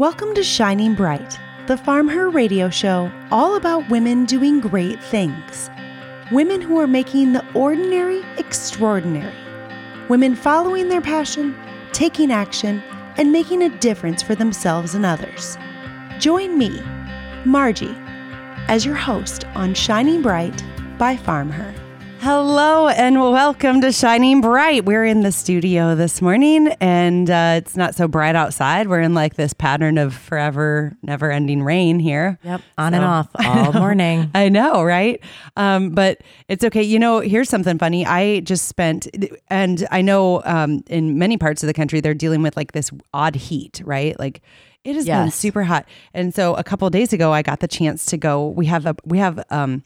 Welcome to Shining Bright, the Farm Her radio show, all about women doing great things. Women who are making the ordinary extraordinary. Women following their passion, taking action, and making a difference for themselves and others. Join me, Marji, as your host on Shining Bright by Farm Her. Hello and welcome to Shining Bright. We're in the studio this morning and uh, it's not so bright outside. We're in like this pattern of forever, never ending rain here. Yep, on so, and off all morning. I know, right? Um, but it's okay. You know, here's something funny. I just spent, and I know um, in many parts of the country, they're dealing with like this odd heat, right? Like, it has yes. been super hot, and so a couple days ago, I got the chance to go. We have a we have um,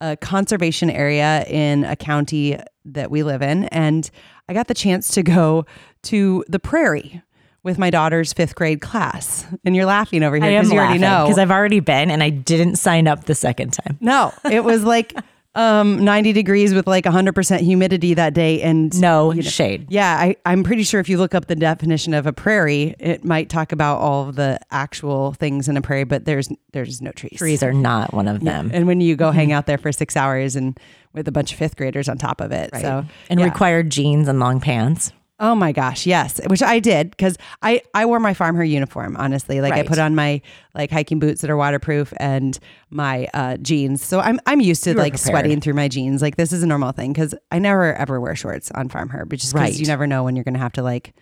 a conservation area in a county that we live in. And I got the chance to go to the prairie with my daughter's fifth grade class. And you're laughing over here because you already know. Because I've already been and I didn't sign up the second time. No, it was like um 90 degrees with like 100% humidity that day and no you know, shade yeah I, i'm pretty sure if you look up the definition of a prairie it might talk about all of the actual things in a prairie but there's there's no trees trees are not one of them yeah. and when you go mm-hmm. hang out there for six hours and with a bunch of fifth graders on top of it right. so and yeah. required jeans and long pants Oh my gosh, yes, which I did because I I wore my farm her uniform. Honestly, like right. I put on my like hiking boots that are waterproof and my uh, jeans. So I'm I'm used to like prepared. sweating through my jeans. Like this is a normal thing because I never ever wear shorts on farm her, but just because right. you never know when you're gonna have to like,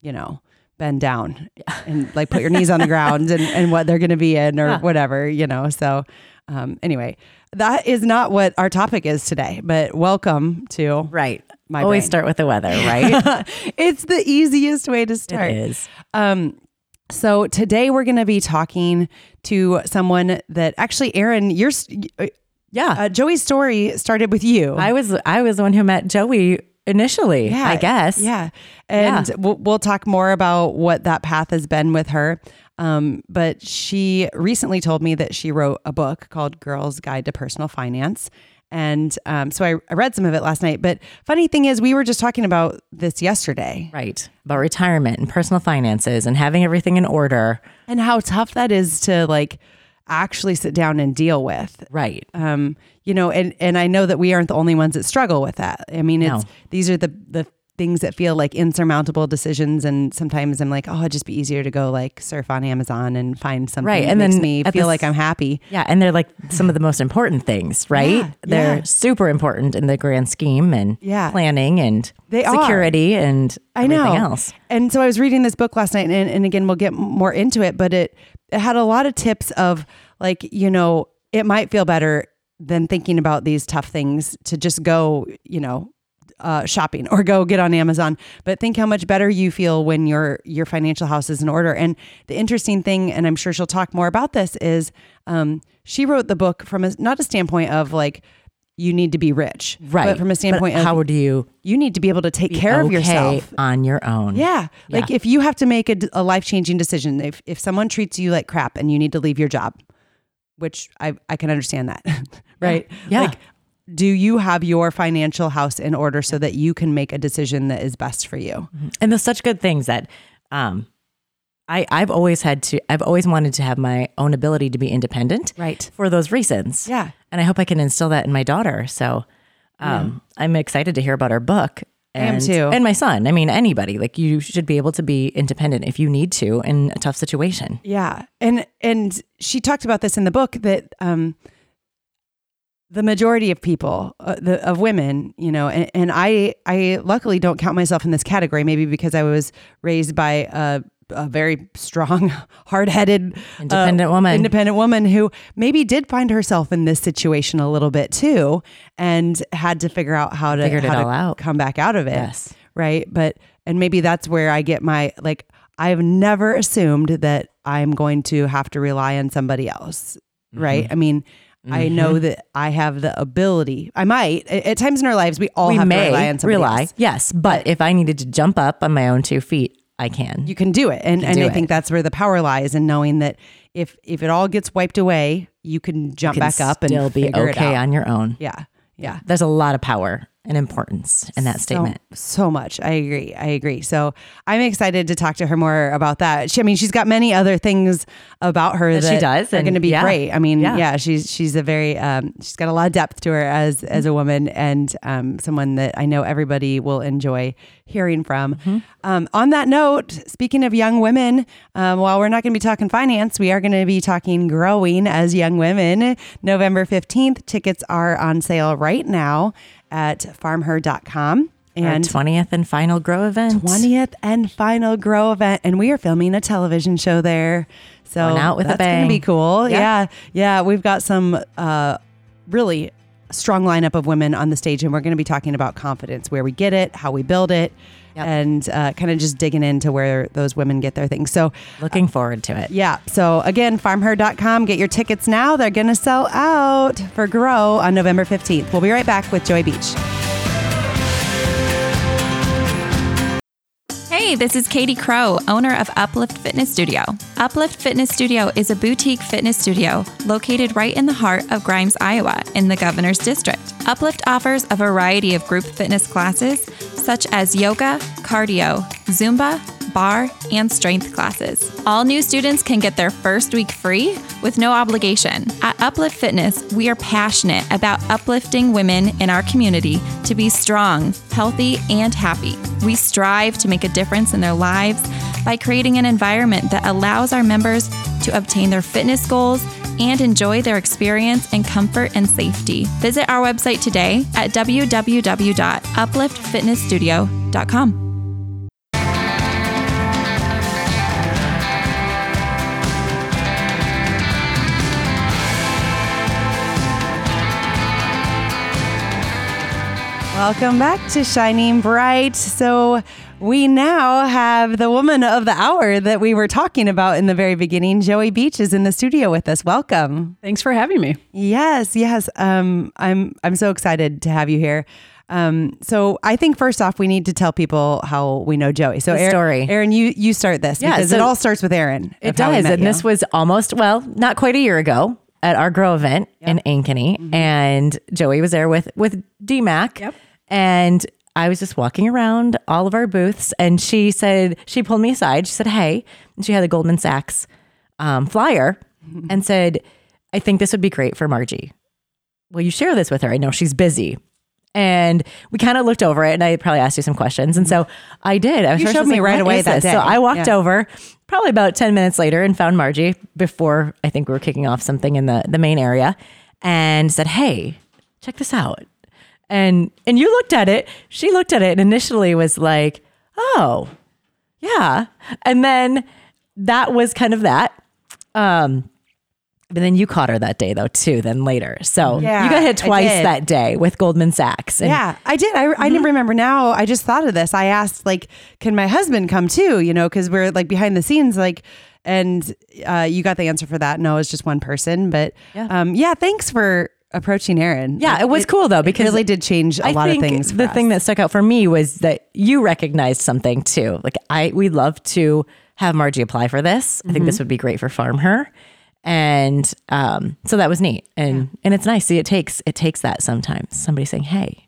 you know, bend down and like put your knees on the ground and and what they're gonna be in or whatever, you know. So um, anyway, that is not what our topic is today. But welcome to right my always brain. start with the weather, right? it's the easiest way to start. It is. Um, so today we're going to be talking to someone that actually, Erin, you're, uh, yeah, uh, Joey's story started with you. I was, I was the one who met Joey initially. Yeah, I guess. Yeah, and yeah. We'll, we'll talk more about what that path has been with her. Um, but she recently told me that she wrote a book called Girls Guide to Personal Finance. And um, so I, I, read some of it last night. But funny thing is, we were just talking about this yesterday. Right. About retirement and personal finances and having everything in order. And how tough that is to like actually sit down and deal with. Right. Um, you know, and, and I know that we aren't the only ones that struggle with that. I mean, it's no. these are the the things that feel like insurmountable decisions and sometimes I'm like, oh, it'd just be easier to go like surf on Amazon and find something right. and then me feel this, like I'm happy. Yeah. And they're like some of the most important things, right? Yeah, they're yeah. super important in the grand scheme and yeah. planning and they security are. and I know. else. And so I was reading this book last night and, and again, we'll get more into it, but it, it had a lot of tips of like, you know, it might feel better than thinking about these tough things to just go, you know, uh, shopping or go get on Amazon. But think how much better you feel when your your financial house is in order. And the interesting thing, and I'm sure she'll talk more about this, is um, she wrote the book from a, not a standpoint of like you need to be rich, right? But from a standpoint but how of, do you you need to be able to take care okay of yourself on your own. Yeah, like yeah. if you have to make a, a life changing decision, if if someone treats you like crap and you need to leave your job, which I I can understand that, right? Yeah. yeah. Like do you have your financial house in order so that you can make a decision that is best for you? Mm-hmm. And there's such good things that um, I, I've always had to, I've always wanted to have my own ability to be independent. Right. For those reasons. Yeah. And I hope I can instill that in my daughter. So um, yeah. I'm excited to hear about our book. And, I am too. And my son. I mean, anybody. Like you should be able to be independent if you need to in a tough situation. Yeah. And and she talked about this in the book that um the majority of people uh, the, of women you know and, and, i i luckily don't count myself in this category maybe because i was raised by a, a very strong hard-headed independent uh, woman. independent woman who maybe did find herself in this situation a little bit too and had to figure out how to, Figured how to out. come back out of it. Yes. Right? But and maybe that's where i get my like i've never assumed that i'm going to have to rely on somebody else. Right? Mm-hmm. i mean Mm-hmm. I know mm-hmm. that I have the ability. I might at times in our lives. We all we have may to rely on somebody rely, else. Yes, but if I needed to jump up on my own two feet, I can. You can do it, and and I it. think that's where the power lies in knowing that if if it all gets wiped away, you can jump you can back up and still be okay on your own. Yeah, yeah. There's a lot of power and importance in that statement. So much. I agree. I agree. So I'm excited to talk to her more about that. She, I mean, she's got many other things about her that, that she does. Are going to be yeah. great. I mean, yeah. yeah. she's she's a very um, she's got a lot of depth to her as as a woman and um, someone that I know everybody will enjoy hearing from. Mm-hmm. Um, on that note, speaking of young women, um, while we're not going to be talking finance, we are going to be talking growing as young women. November 15th, tickets are on sale right now at farmher.com. And 20th and final grow event. 20th and final grow event. And we are filming a television show there. So Going out with that's going to be cool. Yeah. yeah. yeah. We've got some uh, really strong lineup of women on the stage, and we're going to be talking about confidence, where we get it, how we build it, yep. and uh, kind of just digging into where those women get their things. So, looking uh, forward to it. Yeah. So, again, farmher.com, get your tickets now. They're going to sell out for Grow on November 15th. We'll be right back with Joy Beach. Hey, this is Katie Crow, owner of Uplift Fitness Studio. Uplift Fitness Studio is a boutique fitness studio located right in the heart of Grimes, Iowa, in the Governor's District. Uplift offers a variety of group fitness classes such as yoga, cardio, Zumba, barre, and strength classes. All new students can get their first week free with no obligation. At Uplift Fitness, we are passionate about uplifting women in our community to be strong, healthy, and happy. We strive to make a difference in their lives by creating an environment that allows our members to obtain their fitness goals and enjoy their experience in comfort and safety. Visit our website today at www.upliftfitnessstudio.com. Welcome back to Shining Bright. So, we now have the woman of the hour that we were talking about in the very beginning. Joey Beach is in the studio with us. Welcome. Thanks for having me. Yes, yes. Um, I'm I'm so excited to have you here. Um, so I think first off, we need to tell people how we know Joey. So, Erin, story. Erin, you you start this yeah, because so it all starts with Erin. It does, and you. this was almost well, not quite a year ago at our Grow event yep. in Ankeny, mm-hmm. and Joey was there with with DMACC. Yep. And I was just walking around all of our booths, and she said, she pulled me aside. She said, Hey, and she had a Goldman Sachs um, flyer and said, I think this would be great for Marji. Will you share this with her? I know she's busy. And we kind of looked over it, and I probably asked you some questions. And so I did. I you showed me like, right away that day. So I walked yeah. over probably about 10 minutes later and found Marji before I think we were kicking off something in the, the main area and said, Hey, check this out and and you looked at it she looked at it and initially was like oh yeah. And then that was kind of that. Um but then you caught her that day though too then later. So yeah, you got hit twice that day with goldman sachs. And, yeah i did. I, mm-hmm. I didn't remember. Now i just thought of this. I asked like can my husband come too? You know because we're like behind the scenes like and uh, you got the answer for that. No it's just one person but yeah. um yeah thanks for approaching Erin. Yeah, it was it, cool though because it really did change a I lot of things. the us. thing that stuck out for me was that you recognized something too. Like I, we love to have Marji apply for this. Mm-hmm. I think this mm-hmm. would be great for Farm Her, and um, so that was neat. And yeah. and it's nice. See, it takes it takes that sometimes. Somebody saying, "Hey."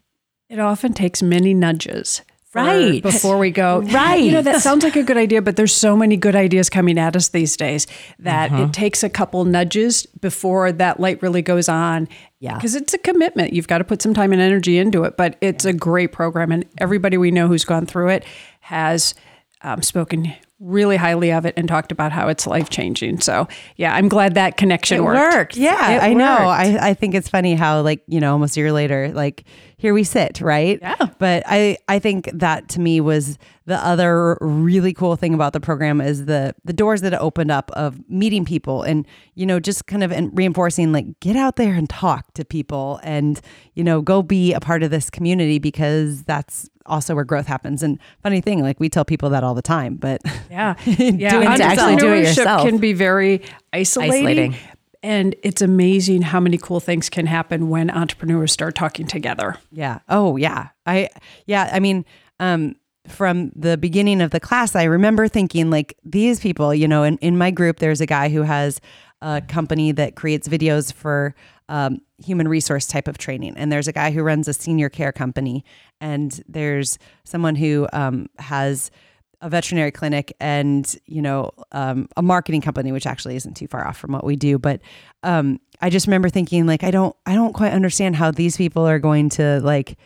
It often takes many nudges right. before we go. Right. You know that sounds like a good idea but there's so many good ideas coming at us these days that uh-huh. it takes a couple nudges before that light really goes on. Yeah. Because it's a commitment. You've got to put some time and energy into it but it's a great program and everybody we know who's gone through it has um, spoken really highly of it and talked about how it's life changing. So yeah, I'm glad that connection it worked. worked. Yeah, it I worked. know. I, I think it's funny how like, you know, almost a year later, like here we sit, right? Yeah. But I, I think that to me was the other really cool thing about the program is the the doors that it opened up of meeting people and, you know, just kind of reinforcing like get out there and talk to people and, you know, go be a part of this community because that's also where growth happens. And funny thing, like we tell people that all the time, but yeah, yeah, doing to actually do it yourself can be very isolating. isolating. And it's amazing how many cool things can happen when entrepreneurs start talking together. Yeah. Oh, yeah. I, yeah. I mean, um, from the beginning of the class, I remember thinking like these people, you know, in, in my group, there's a guy who has a company that creates videos for um, human resource type of training. And there's a guy who runs a senior care company, and there's someone who um, has a veterinary clinic and you know um, a marketing company which actually isn't too far off from what we do but um, i just remember thinking like i don't i don't quite understand how these people are going to like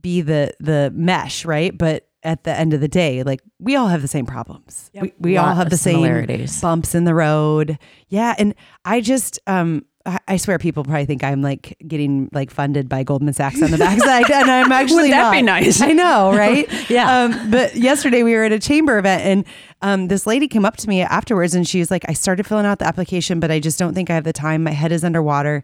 be the the mesh right but at the end of the day, like we all have the same problems. Yep. We, we all have the same bumps in the road. Yeah. And I just, um, I swear people probably think I'm like getting like funded by Goldman Sachs on the backside, and I'm actually Would that not. be nice? I know, right? yeah. Um, but yesterday we were at a chamber event, and um, this lady came up to me afterwards, and she's like, "I started filling out the application, but I just don't think I have the time. My head is underwater.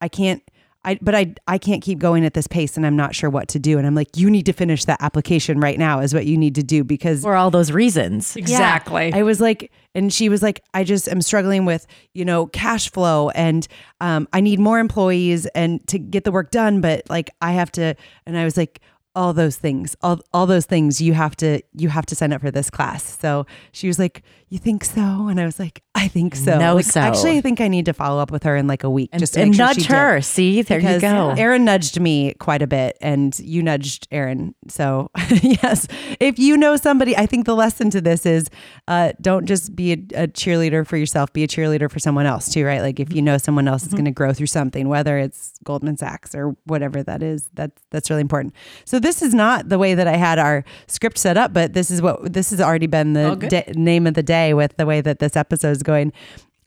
I can't. I but I I can't keep going at this pace and I'm not sure what to do. And I'm like, you need to finish that application right now is what you need to do because for all those reasons. Exactly. Yeah, I was like, and she was like, I just am struggling with, you know, cash flow and um, I need more employees and to get the work done, but like I have to and I was like, all those things all, all those things you have to you have to sign up for this class so she was like you think so and i was like i think so. No like, so. Actually i think i need to follow up with her in like a week and, just to and sure nudge her. did. see there because you go. Erin nudged me quite a bit and you nudged erin. So yes. If you know somebody i think the lesson to this is uh, don't just be a, a, cheerleader for yourself be a cheerleader for someone else too right? Like if you know someone else mm-hmm. is going to grow through something whether it's goldman sachs or whatever that is that's that's really important. So this is not the way that I had our script set up, but this is what this has already been the oh, name of the day with the way that this episode is going.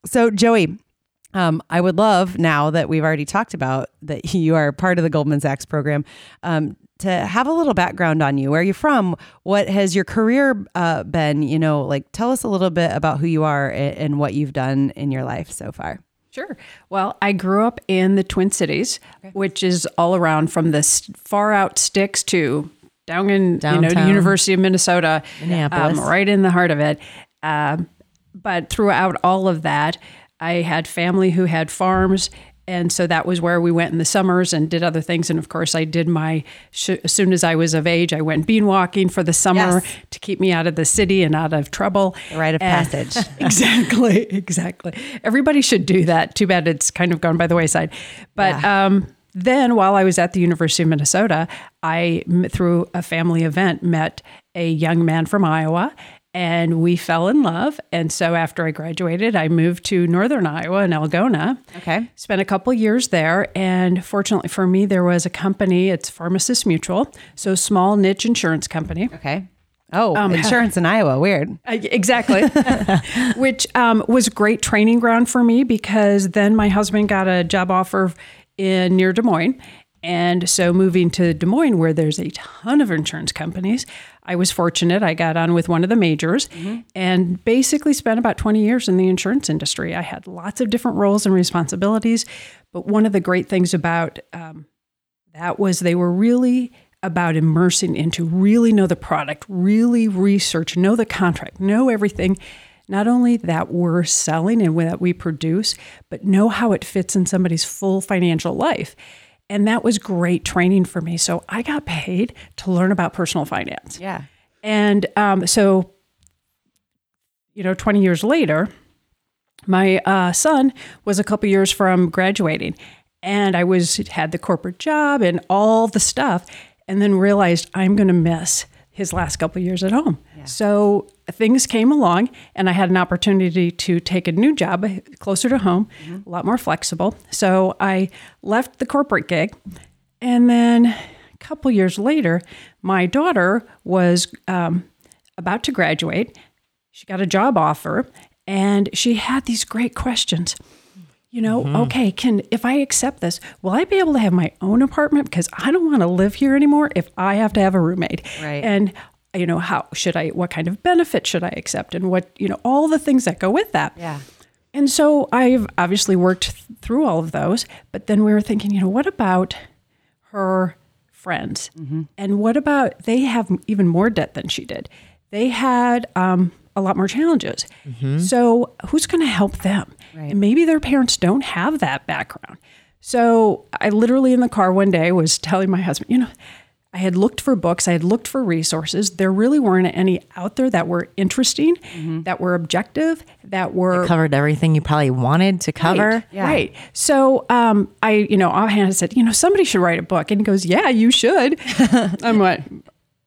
So, Joey, um, I would love now that we've already talked about that you are part of the Goldman Sachs program. Um, to have a little background on you. Where are you from? What has your career uh, been? You know, like tell us a little bit about who you are and what you've done in your life so far. Sure. Well, I grew up in the Twin Cities, okay. which is all around from the far out sticks to down in Downtown. you know the University of Minnesota, um, right in the heart of it. Uh, but throughout all of that, I had family who had farms, and so that was where we went in the summers and did other things. And of course, I did my sh- as soon as I was of age, I went bean walking for the summer yes. to keep me out of the city and out of trouble. The rite of and passage. exactly, exactly. Everybody should do that. Too bad it's kind of gone by the wayside, but. Yeah. Um, then, while I was at the University of Minnesota, I, through a family event, met a young man from Iowa and we fell in love. And so after I graduated, I moved to Northern Iowa in Algona. Okay. Spent a couple years there. And fortunately for me, there was a company, it's Pharmacist Mutual, so small niche insurance company. Okay. Oh, um, insurance in Iowa. Weird. Exactly. Which um, was great training ground for me because then my husband got a job offer in near Des Moines. And so moving to Des Moines, where there's a ton of insurance companies, I was fortunate. I got on with one of the majors mm-hmm. and basically spent about 20 years in the insurance industry. I had lots of different roles and responsibilities. But one of the great things about um, that was they were really about immersing into really know the product, really research, know the contract, know everything not only that we're selling and that we produce, but know how it fits in somebody's full financial life. And that was great training for me. So I got paid to learn about personal finance. Yeah. And um, so, you know, 20 years later, my uh, son was a couple years from graduating and I was had the corporate job and all the stuff and then realized I'm going to miss his last couple years at home. Yeah. So things came along, and I had an opportunity to take a new job closer to home, mm-hmm. a lot more flexible. So I left the corporate gig, and then a couple years later, my daughter was um, about to graduate. She got a job offer, and she had these great questions you know mm-hmm. okay can if i accept this will i be able to have my own apartment because i don't want to live here anymore if i have to have a roommate right and you know how should i what kind of benefit should i accept and what you know all the things that go with that yeah and so i've obviously worked through all of those but then we were thinking you know what about her friends mm-hmm. and what about they have even more debt than she did they had um, a lot more challenges mm-hmm. so who's going to help them Right. And maybe their parents don't have that background. So I literally in the car one day was telling my husband, you know, I had looked for books, I had looked for resources. There really weren't any out there that were interesting, mm-hmm. that were objective, that were it covered everything you probably wanted to cover. Right. Yeah. right. So um, I, you know, offhand said, you know, somebody should write a book. And he goes, Yeah, you should. I'm like,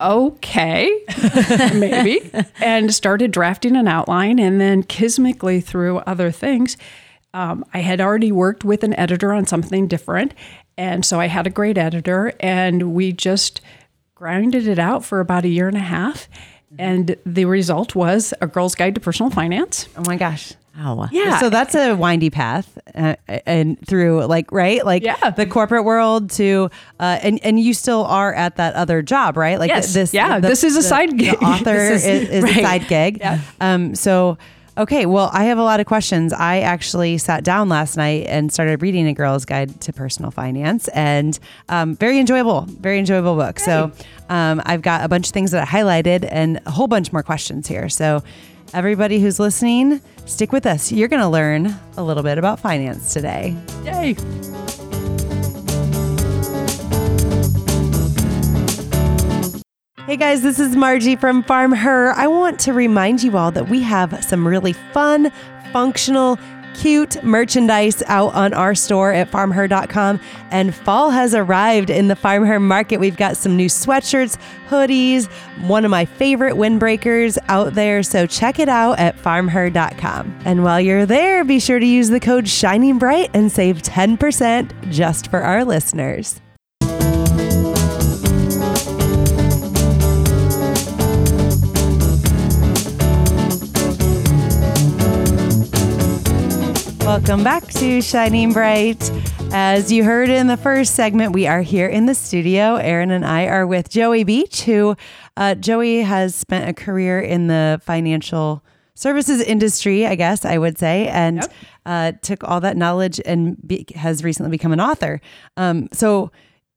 okay, maybe. and started drafting an outline and then kismically through other things. Um, I had already worked with an editor on something different. And so I had a great editor, and we just grinded it out for about a year and a half. And the result was A Girl's Guide to Personal Finance. Oh my gosh. Oh, yeah. So that's a windy path, uh, and through like right, like yeah. the corporate world to, uh, and and you still are at that other job, right? Like yes. this, yeah. The, this is a side gig. The author is, is, is right. a side gig. Yeah. Um. So Okay, well, I have a lot of questions. I actually sat down last night and started reading A Girl's Guide to Personal Finance, and um, very enjoyable, very enjoyable book. Hey. So um, I've got a bunch of things that I highlighted and a whole bunch more questions here. So everybody who's listening, stick with us. You're going to learn a little bit about finance today. Yay! Hey guys, this is Marji from Farm Her. I want to remind you all that we have some really fun, functional, cute merchandise out on our store at farmher.com. And fall has arrived in the Farm Her market. We've got some new sweatshirts, hoodies, one of my favorite windbreakers out there. So check it out at farmher.com. And while you're there, be sure to use the code Shining Bright and save 10% just for our listeners. Welcome back to Shining Bright. As you heard in the first segment, we are here in the studio. Erin and I are with Joey Beach, who uh, Joey has spent a career in the financial services industry, I guess I would say, and yep. uh, took all that knowledge and be, has recently become an author. Um, so,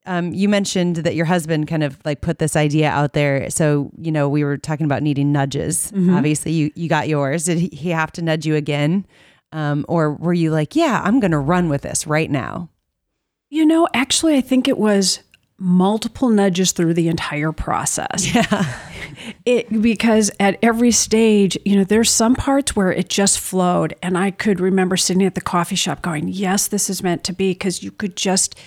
um, you mentioned that your husband kind of like put this idea out there. So, you know, we were talking about needing nudges. Mm-hmm. Obviously, you, you got yours. Did he have to nudge you again? Um, or were you like, yeah, I'm going to run with this right now? You know, actually, I think it was multiple nudges through the entire process. Yeah. It, because at every stage, you know, there's some parts where it just flowed. And I could remember sitting at the coffee shop going, yes, this is meant to be, because you could just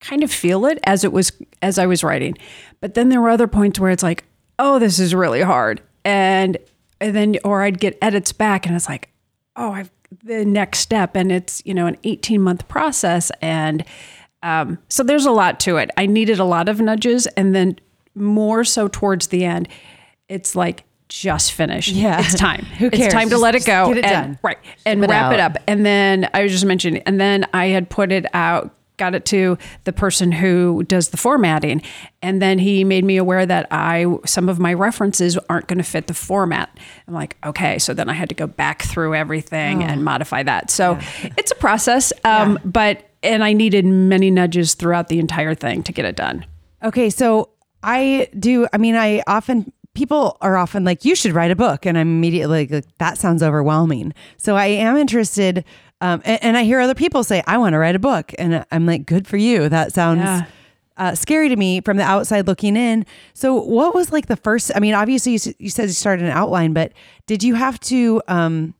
kind of feel it as it was, as I was writing. But then there were other points where it's like, oh, this is really hard. And, and then, or I'd get edits back and it's like, oh, I've the next step, and it's you know an 18 month process, and um, so there's a lot to it. I needed a lot of nudges, and then more so towards the end, it's like just finish. Yeah, it's time. Who cares? It's time to just, let it go. Get it and, done. Right, and wrap out. it up. And then I was just mentioning, and then I had put it out got it to the person who does the formatting and then he made me aware that i some of my references aren't going to fit the format i'm like okay so then i had to go back through everything oh. and modify that so yeah. it's a process um, yeah. but and i needed many nudges throughout the entire thing to get it done okay so i do i mean i often people are often like you should write a book and i'm immediately like that sounds overwhelming so i am interested um, and, and, I hear other people say, I want to write a book. And I'm like, good for you. That sounds yeah. uh, scary to me from the outside looking in. So, what was like the first? I mean, obviously, you, you said you started an outline, but did you have to? Um,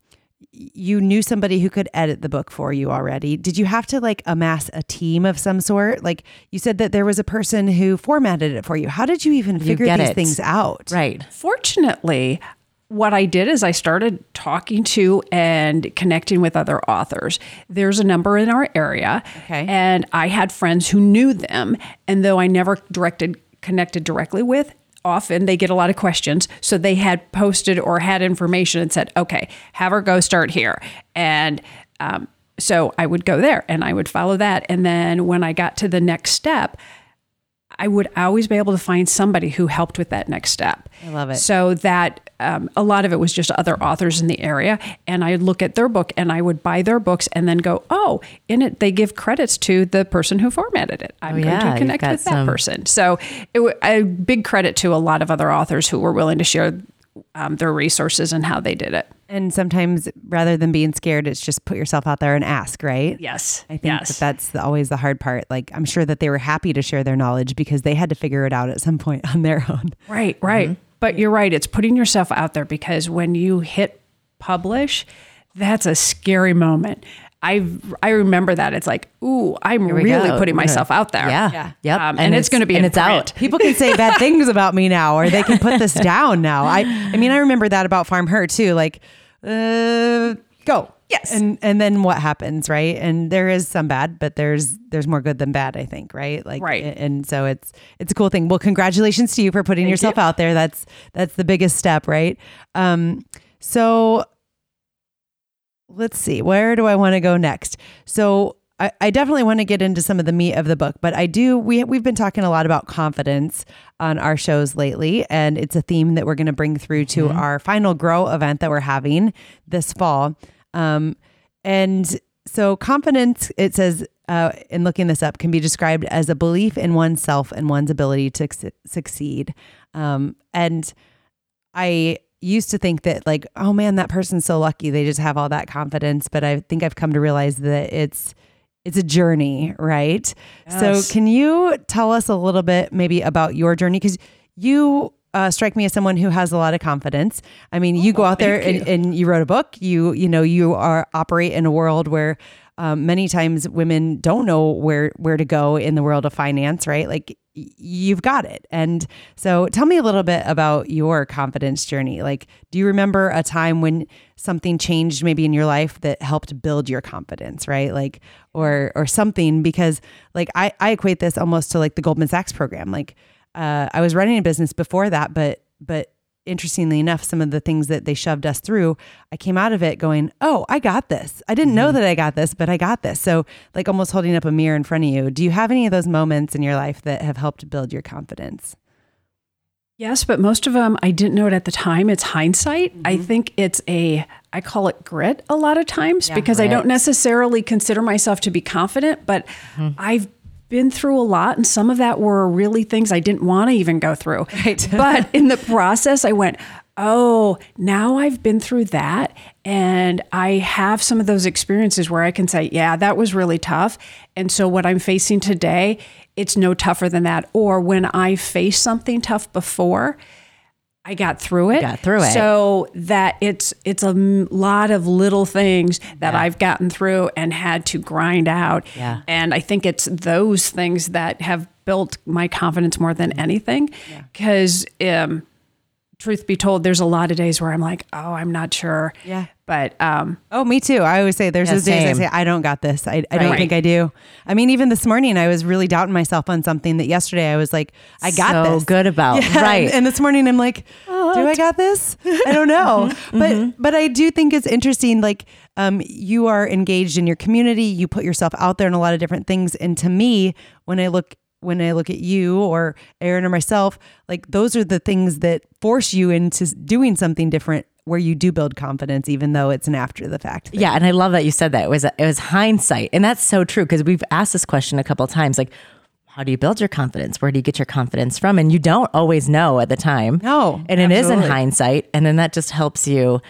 you knew somebody who could edit the book for you already. Did you have to like amass a team of some sort? Like you said that there was a person who formatted it for you. How did you even figure you these it. things out? Right. Fortunately, what I did is I started talking to and connecting with other authors. There's a number in our area, okay. and I had friends who knew them. And though I never directed connected directly with, often they get a lot of questions. So they had posted or had information and said, "Okay, have her go start here." And um, so I would go there and I would follow that. And then when I got to the next step, I would always be able to find somebody who helped with that next step. I love it. So that um, a lot of it was just other authors in the area, and I'd look at their book and I would buy their books and then go, oh, in it they give credits to the person who formatted it. I'm oh, going yeah, to connect with some... that person. So it a big credit to a lot of other authors who were willing to share um, their resources and how they did it. And sometimes rather than being scared, it's just put yourself out there and ask, right? Yes. I think yes. that that's the, always the hard part. Like, I'm sure that they were happy to share their knowledge because they had to figure it out at some point on their own. Right, right. Mm-hmm. But you're right. It's putting yourself out there because when you hit publish, that's a scary moment. I I remember that it's like, ooh, I'm really go. putting myself out there. Yeah, yeah, yep. Um, and, and, it's, it's going to be and it's print. out. People can say bad things about me now, or they can put this down now. I I mean, I remember that about Farm Her too. Like, uh, go. Yes. And and then what happens, right? And there is some bad, but there's there's more good than bad, I think, right? Like right. And so it's it's a cool thing. Well, congratulations to you for putting Thank yourself you. out there. That's that's the biggest step, right? Um, so let's see, where do I want to go next? So I, I definitely want to get into some of the meat of the book, but I do. We we've been talking a lot about confidence on our shows lately, and it's a theme that we're going to bring through to mm-hmm. our final Grow event that we're having this fall. Um, and so confidence, it says uh, in looking this up, can be described as a belief in oneself and one's ability to su- succeed. Um, and I used to think that like, oh man, that person's so lucky. They just have all that confidence. But I think I've come to realize that it's it's a journey, right? Yes. So can you tell us a little bit maybe about your journey? Because you uh, strike me as someone who has a lot of confidence. I mean, you go out there and, and, you wrote a book. You you know you are operate in a world where um, many times women don't know where where to go in the world of finance, right? Like you've got it. And so tell me a little bit about your confidence journey. Like, do you remember a time when something changed maybe in your life that helped build your confidence, right? Like, or, or something, because like I, I equate this almost to like the Goldman Sachs program. Like, uh, I was running a business before that, but, but interestingly enough, some of the things that they shoved us through, I came out of it going, Oh, I got this. I didn't mm-hmm. know that I got this, but I got this. So, like almost holding up a mirror in front of you. Do you have any of those moments in your life that have helped build your confidence? Yes, but most of them I didn't know it at the time. It's hindsight. Mm-hmm. I think it's a, I call it grit a lot of times yeah, because I don't necessarily consider myself to be confident, but mm-hmm. I've been through a lot and some of that were really things I didn't want to even go through. Right. but in the process I went, "Oh, now I've been through that and I have some of those experiences where I can say, yeah, that was really tough." And so what I'm facing today, it's no tougher than that. Or when I faced something tough before, I got through it. Got through it. So that it's it's a lot of little things that yeah. I've gotten through and had to grind out. Yeah. And I think it's those things that have built my confidence more than anything. Because yeah. um, truth be told, there's a lot of days where I'm like, oh, I'm not sure. Yeah. But um, oh, me too. I always say there's yeah, those days I say I don't got this. I, I don't think I do. I mean, even this morning I was really doubting myself on something that yesterday I was like, I got so this. good about yeah. right. And, and, this morning I'm like, oh, do I got this? I don't know. mm-hmm. But mm-hmm. but I do think it's interesting. Like um, you are engaged in your community. You put yourself out there in a lot of different things. And to me, when I look when I look at you or Erin or myself, like those are the things that force you into doing something different where you do build confidence, even though it's an after the fact. Thing. Yeah, and I love that you said that. It was it was hindsight, and that's so true because we've asked this question a couple of times, like. How do you build your confidence? Where do you get your confidence from? And you don't always know at the time. No. And it absolutely. is in hindsight. And then that just helps you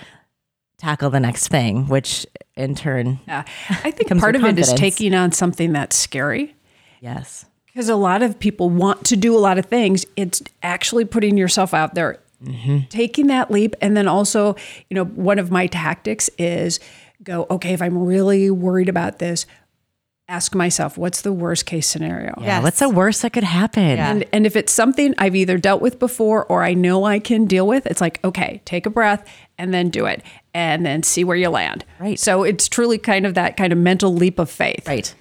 tackle the next thing, which in turn. Yeah. I think part of confidence. it is taking on something that's scary. Yes. Because a lot of people want to do a lot of things. It's actually putting yourself out there Mm-hmm. Taking that leap. And then also, you know, one of my tactics is go, okay, if I'm really worried about this, ask myself, what's the worst case scenario? Yeah. Yes. What's the worst that could happen? Yeah. And, and if it's something I've either dealt with before or I know I can deal with, it's like, okay, take a breath and then do it and then see where you land. Right. So it's truly kind of that kind of mental leap of faith. Right.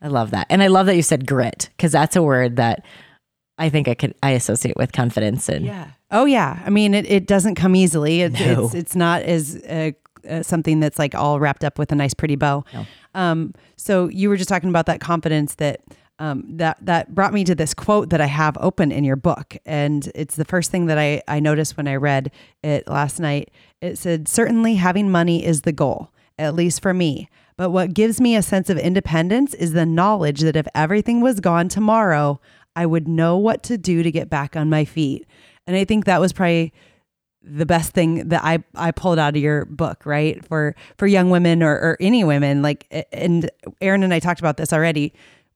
I love that. And I love that you said grit because that's a word that I think I could I associate with confidence and yeah. Oh yeah. I mean, it, it doesn't come easily. It, no. It's it's not as uh, uh, something that's like all wrapped up with a nice pretty bow. No. Um, so you were just talking about that confidence that um, that that brought me to this quote that I have open in your book, and it's the first thing that I I noticed when I read it last night. It said, "Certainly, having money is the goal, at least for me." But what gives me a sense of independence is the knowledge that if everything was gone tomorrow, I would know what to do to get back on my feet. And I think that was probably the best thing that I I pulled out of your book, right? For for young women or, or any women, like and Erin and I talked about this already.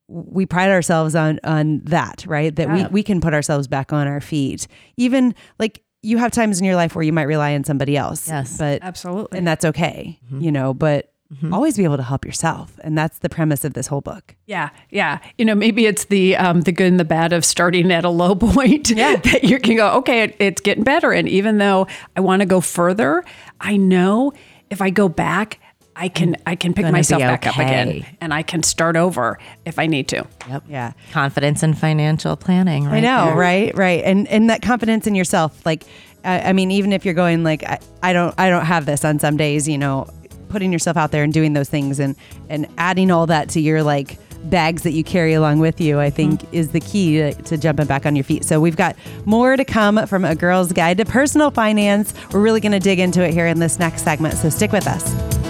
We pride ourselves on on that, right? That yeah. we we can put ourselves back on our feet. Even like you have times in your life where you might rely on somebody else. Yes. But absolutely. And that's okay. Mm-hmm. You know, but Mm-hmm. Always be able to help yourself, and that's the premise of this whole book. Yeah, yeah. You know, maybe it's the um, the good and the bad of starting at a low point. Yeah, that you can go, okay, it, it's getting better, and even though I want to go further, I know if I go back, I can I can pick myself back up again, and I can start over if I need to. Yep. Yeah. Confidence in financial planning. Right I know, there. right, right, and and that confidence in yourself, like. I, I mean, even if you're going like I, I don't, I don't have this on some days. You know, putting yourself out there and doing those things and and adding all that to your like bags that you carry along with you, I think mm-hmm. is the key to, to, jumping back on your feet. So we've got more to come from a girl's guide to personal finance. We're really going to dig into it here in this next segment. So stick with us.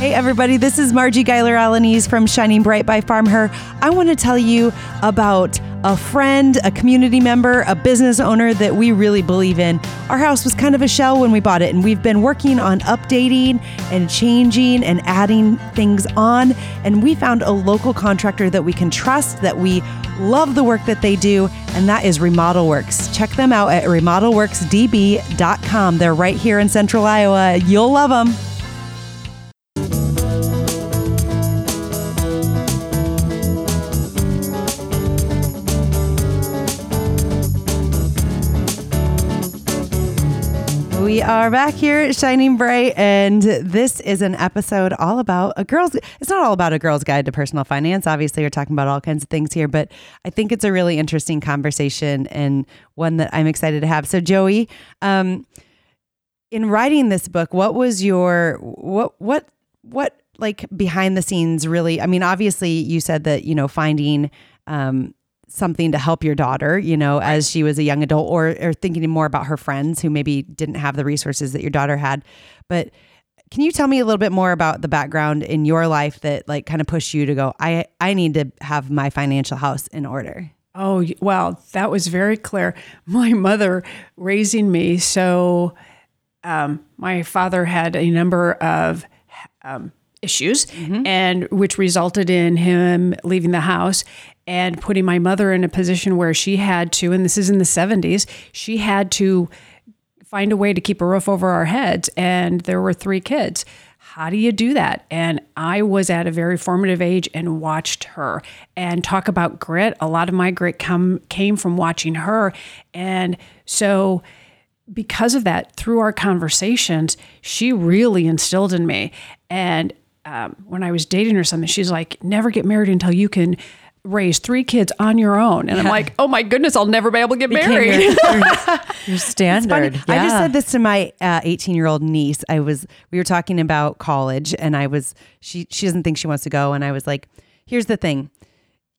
Hey, everybody, this is Marji Guyler-Alaniz from Shining Bright by Farm Her. I want to tell you about a friend, a community member, a business owner that we really believe in. Our house was kind of a shell when we bought it, and we've been working on updating and changing and adding things on. And we found a local contractor that we can trust, that we love the work that they do, and that is Remodel Works. Check them out at remodelworksdb.com. They're right here in central Iowa. You'll love them. We are back here at Shining Bright, and this is an episode all about a girl's. It's not all about a girl's guide to personal finance. Obviously, we're talking about all kinds of things here, but I think it's a really interesting conversation and one that I'm excited to have. So, Joey, um, in writing this book, what was your what what what like behind the scenes really? I mean, obviously, you said that you know finding um, something to help your daughter, you know, right. as she was a young adult, or or thinking more about her friends who maybe didn't have the resources that your daughter had. But can you tell me a little bit more about the background in your life that like kind of pushed you to go, I I need to have my financial house in order? Oh, well, that was very clear. My mother raising me, so um, my father had a number of um, issues mm-hmm. and which resulted in him leaving the house and putting my mother in a position where she had to and this is in the 70s she had to find a way to keep a roof over our heads and there were three kids. How do you do that? And i was at a very formative age and watched her and talk about grit. A lot of my grit come came from watching her. And so because of that through our conversations she really instilled in me. And um, when I was dating her something, she's like, never get married until you can raise three kids on your own. And yeah. I'm like, oh my goodness, I'll never be able to get Became married. Your, your standard. Yeah. I just said this to my 18 uh, year old niece. I was, we were talking about college and I was, she, she doesn't think she wants to go. And I was like, here's the thing.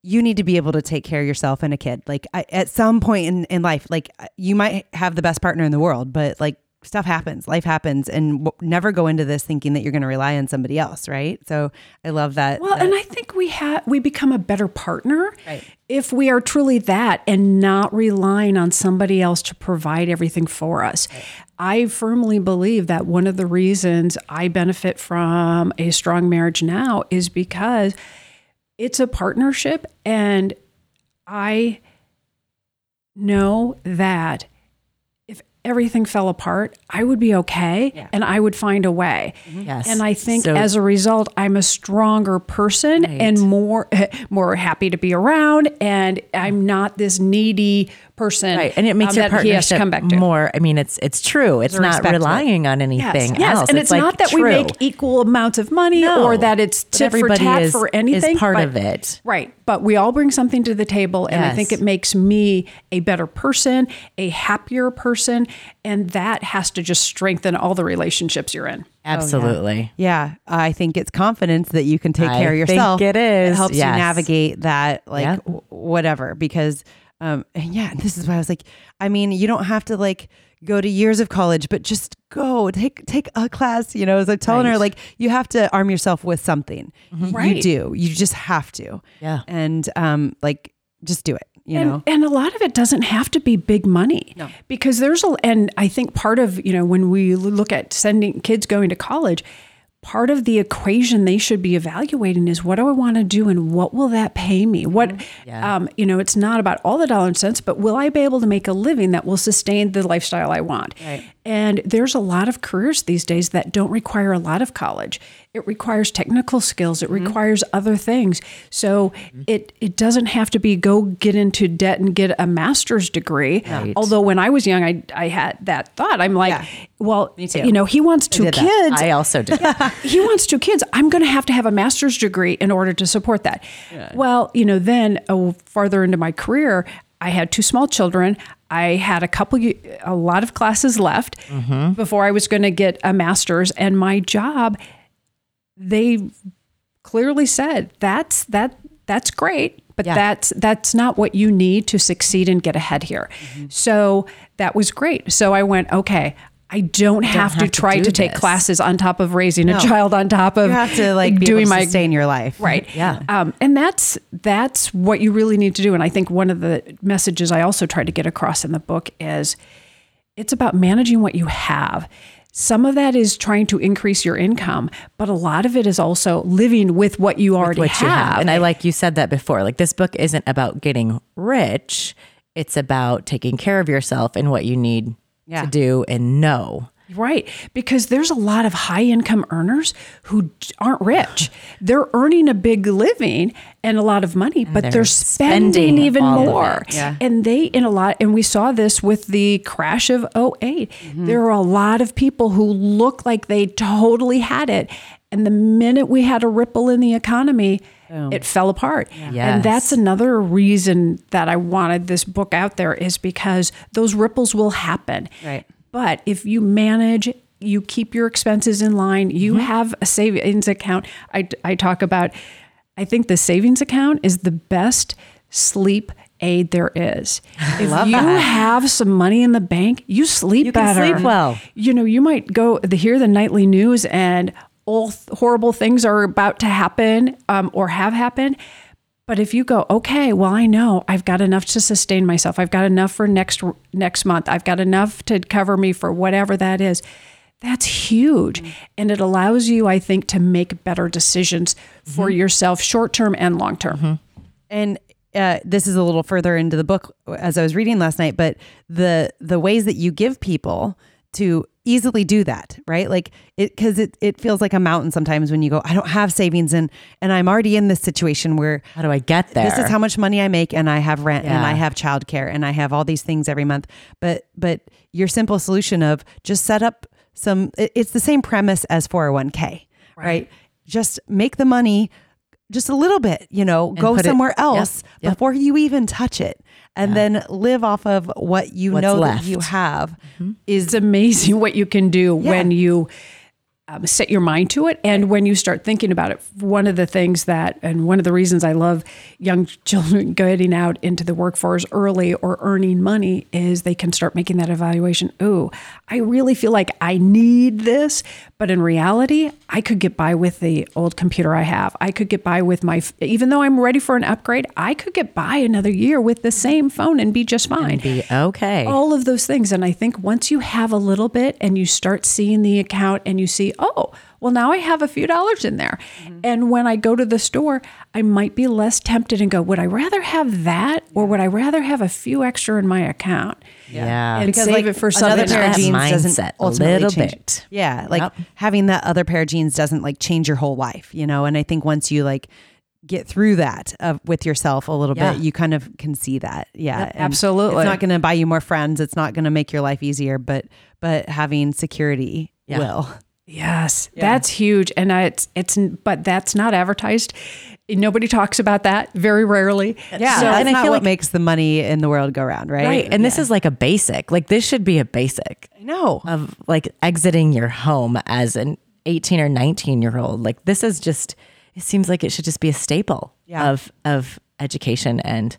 You need to be able to take care of yourself and a kid. Like I, at some point in, in life, like you might have the best partner in the world, but like stuff happens, life happens, and w- never go into this thinking that you're going to rely on somebody else, right? So I love that. Well, that. and I think we have we become a better partner right. if we are truly that and not relying on somebody else to provide everything for us. Right. I firmly believe that one of the reasons I benefit from a strong marriage now is because it's a partnership and I know that everything fell apart, I would be okay yeah. and I would find a way. Mm-hmm. Yes. And I think so, as a result, I'm a stronger person right. and more more happy to be around and I'm not this needy person. Right. And it makes um, your partnership come back to. more. I mean, it's it's true. It's not relying on anything yes. yes. else. And it's, it's like not that true. we make equal amounts of money no. or that it's tit for tat is, for anything. Is part but, of it. Right. But we all bring something to the table. And yes. I think it makes me a better person, a happier person. And that has to just strengthen all the relationships you're in. Absolutely. Oh, yeah. yeah. I think it's confidence that you can take I care of yourself. it is. It helps yes. you navigate that, like, yeah. w- whatever. Because um, and yeah, this is why I was like, I mean, you don't have to like go to years of college, but just go take take a class. You know, as I'm telling right. her, like you have to arm yourself with something. Mm-hmm. Right. You do. You just have to. Yeah. And um, like just do it. You and, know, and a lot of it doesn't have to be big money no. because there's a and i think part of you know when we look at sending kids going to college part of the equation they should be evaluating is what do I want to do and what will that pay me? What, mm-hmm. yeah. um, you know, it's not about all the dollar and cents, but will I be able to make a living that will sustain the lifestyle I want? Right. And there's a lot of careers these days that don't require a lot of college. It requires technical skills. It mm-hmm. requires other things. So mm-hmm. it it doesn't have to be go get into debt and get a master's degree. Right. Although when I was young, I I had that thought. I'm like, yeah. well, you know, he wants two I kids. I also did. he wants two kids. I'm going to have to have a master's degree in order to support that. Yeah. Well, you know, then oh, farther into my career, I had two small children. I had a couple, a lot of classes left mm-hmm. before I was going to get a master's, and my job, they clearly said that's that that's great, but yeah. that's that's not what you need to succeed and get ahead here. Mm-hmm. So that was great. So I went, okay, I don't, have, have, to try to, to take classes on top of raising no. a child on top of you have to like doing my sustain your life right yeah um, and that's that's what you really need to do and I think one of the messages I also try to get across in the book is it's about managing what you have some of that is trying to increase your income, but a lot of it is also living with what you already what have. You have. And I like you said that before. Like this book isn't about getting rich, it's about taking care of yourself and what you need yeah. to do and know. Right. Because there's a lot of high income earners who aren't rich. They're earning a big living and a lot of money, but they're, they're spending, spending, even more. Yeah. And they, in a lot, and we saw this with the crash of 8 mm-hmm. There are a lot of people who look like they totally had it. And the minute we had a ripple in the economy, Boom. it fell apart. Yeah. Yes. And that's another reason that I wanted this book out there is because those ripples will happen. Right. But if you manage you keep your expenses in line, you mm-hmm. have a savings account. I, I talk about, I think the savings account is the best sleep aid there is. If you that. have some money in the bank, you sleep you better. sleep well. You know, you might go to hear the nightly news and all horrible things are about to happen um, or have happened. But if you go, okay, well, I know I've got enough to sustain myself. I've got enough for next next month. I've got enough to cover me for whatever that is. That's huge. Mm-hmm. And it allows you, I think, to make better decisions for mm-hmm. yourself, short term and long term. Mm-hmm. And uh, this is a little further into the book as I was reading last night, but the the ways that you give people to easily do that, right? Like it because it, it feels like a mountain sometimes when you go, I don't have savings and and I'm already in this situation where how do I get there? This is how much money I make and I have rent yeah. and I have childcare and I have all these things every month. But but your simple solution of just set up some it, it's the same premise as 401k, right? right? Just make the money just a little bit, you know, and go somewhere it, else yep, yep. before you even touch it and yeah. then live off of what you What's know left. that you have mm-hmm. is amazing what you can do yeah. when you um, set your mind to it. And when you start thinking about it, one of the things that, and one of the reasons I love young children getting out into the workforce early or earning money is they can start making that evaluation. Oh, I really feel like I need this. But in reality, I could get by with the old computer I have. I could get by with my, even though I'm ready for an upgrade, I could get by another year with the same phone and be just fine. And be okay. All of those things. And I think once you have a little bit and you start seeing the account and you see, oh, well, now I have a few dollars in there. Mm-hmm. And when I go to the store, I might be less tempted and go, would I rather have that or would I rather have a few extra in my account? Yeah. And because save like, it for something another pair of jeans doesn't ultimately a little change. bit. Yeah. Like yep. having that other pair of jeans doesn't like change your whole life, you know? And I think once you like, get through that uh, with yourself a little yeah. bit, you kind of can see that. Yeah, absolutely. It's not going to buy you more friends. It's not going to make your life easier, but but having security yeah. will. Yes, yeah. that's huge, and it's it's but that's not advertised. Nobody talks about that very rarely. Yeah, so, and I feel what like, makes the money in the world go round, right? Right, and yeah. this is like a basic. Like this should be a basic. I know of like exiting your home as an eighteen or nineteen year old. Like this is just. It seems like it should just be a staple yeah. of of education and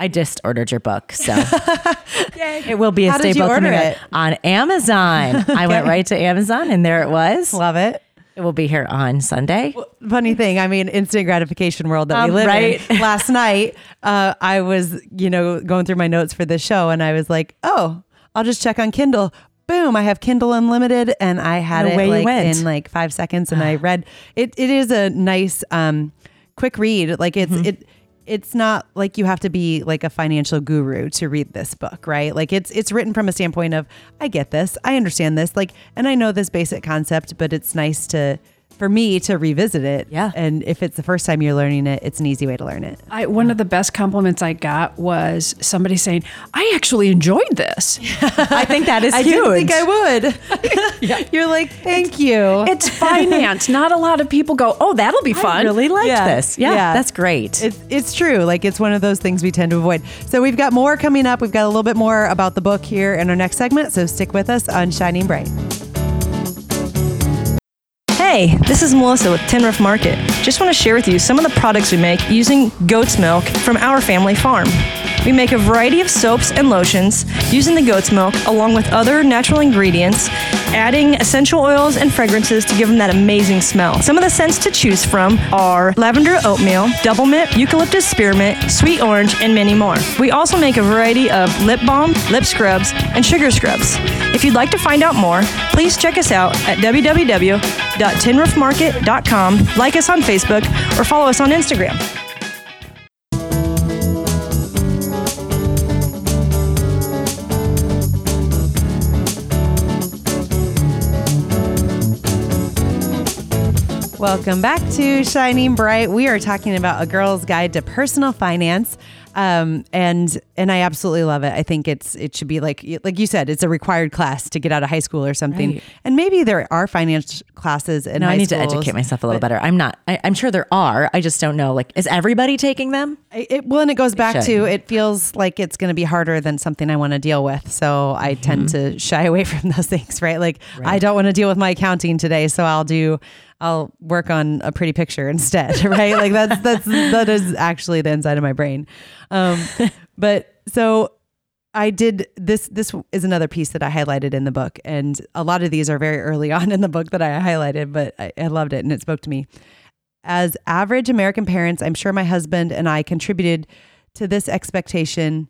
I just ordered your book, so it will be a How staple coming on Amazon. I went right to Amazon, and there it was. Love it. It will be here on Sunday. Funny thing, I mean, instant gratification world that um, we live in. right? in. Last night, uh, I was, you know, going through my notes for this show, and I was like, "Oh, I'll just check on Kindle." Boom! I have Kindle Unlimited, and I had it like in like five seconds, and I read it. It is a nice, um, quick read. Like it's mm-hmm. it it's not like you have to be like a financial guru to read this book, right? Like it's it's written from a standpoint of I get this, I understand this, like and I know this basic concept, but it's nice to for me to revisit it. Yeah. And if it's the first time you're learning it, it's an easy way to learn it. I, one of the best compliments I got was somebody saying, I actually enjoyed this. I think that is I huge. I think I would. yeah. You're like, thank it's, you. It's finance. Not a lot of people go, oh, that'll be fun. I really liked yeah. this. Yeah, yeah, that's great. It's, it's true. Like it's one of those things we tend to avoid. So we've got more coming up. We've got a little bit more about the book here in our next segment. So stick with us on Shining Bright. Hey, this is Melissa with Tin Roof Market. Just want to share with you some of the products we make using goat's milk from our family farm. We make a variety of soaps and lotions using the goat's milk along with other natural ingredients, adding essential oils and fragrances to give them that amazing smell. Some of the scents to choose from are lavender oatmeal, double mint, eucalyptus spearmint, sweet orange, and many more. We also make a variety of lip balm, lip scrubs, and sugar scrubs. If you'd like to find out more, please check us out at www.tinroofmarket.com, like us on Facebook, or follow us on Instagram. Welcome back to Shining Bright. We are talking about a girl's guide to personal finance. Um, and and I absolutely love it. I think it's it should be like like you said, it's a required class to get out of high school or something. Right. And maybe there are finance classes in no, I need schools, to educate myself a little better. I'm not. I, am sure there are. I just don't know. Like, is everybody taking them? It, well, and it goes back to it feels like it's going to be harder than something I want to deal with. So I mm-hmm. tend to shy away from those things. Right? Like right. I don't want to deal with my accounting today, so I'll do I'll work on a pretty picture instead, right? like that's that's that is actually the inside of my brain. Um, but so I did this. This is another piece that I highlighted in the book, and a lot of these are very early on in the book that I highlighted, but I, I loved it and it spoke to me. As average American parents, I'm sure my husband and I contributed to this expectation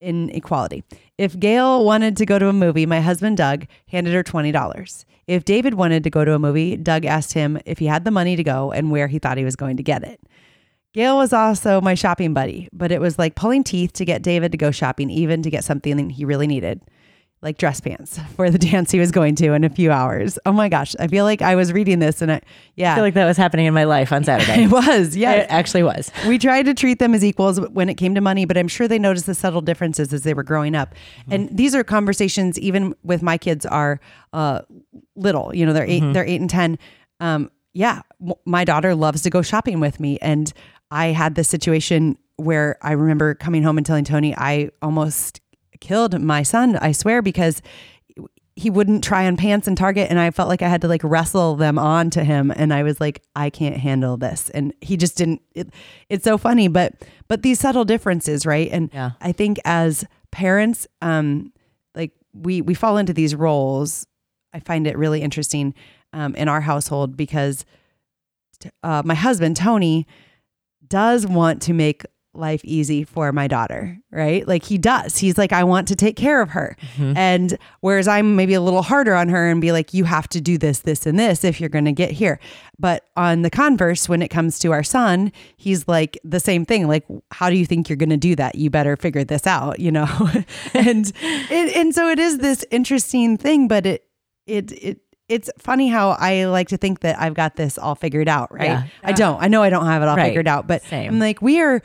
in equality. If Gail wanted to go to a movie, my husband Doug handed her $20. If David wanted to go to a movie, Doug asked him if he had the money to go and where he thought he was going to get it. Gail was also my shopping buddy, but it was like pulling teeth to get David to go shopping, even to get something he really needed like dress pants for the dance he was going to in a few hours. Oh my gosh. I feel like I was reading this and I, yeah. I feel like that was happening in my life on Saturday. it was. Yeah. It actually was. We tried to treat them as equals when it came to money, but I'm sure they noticed the subtle differences as they were growing up. Mm-hmm. And these are conversations, even with my kids are uh, little, you know, they're 8 mm-hmm. they're eight and 10. Um, yeah. My daughter loves to go shopping with me. And I had this situation where I remember coming home and telling Tony, I almost killed my son, I swear, because he wouldn't try on pants in Target and I felt like I had to like wrestle them on to him and I was like I can't handle this and he just didn't it, it's so funny but but these subtle differences right and yeah. I think as parents um like we we fall into these roles I find it really interesting um, in our household because uh, my husband Tony does want to make life easy for my daughter, right? Like he does. He's like, I want to take care of her. Mm-hmm. And whereas I'm maybe a little harder on her and be like, you have to do this, this, and this if you're going to get here. But on the converse, when it comes to our son, he's like the same thing. Like, how do you think you're going to do that? You better figure this out, you know? and, and, and so it is this interesting thing, but it, it, it, it's funny how I like to think that I've got this all figured out, right? Yeah. I don't. I know I don't have it all right. figured out, but Same. I'm like, we are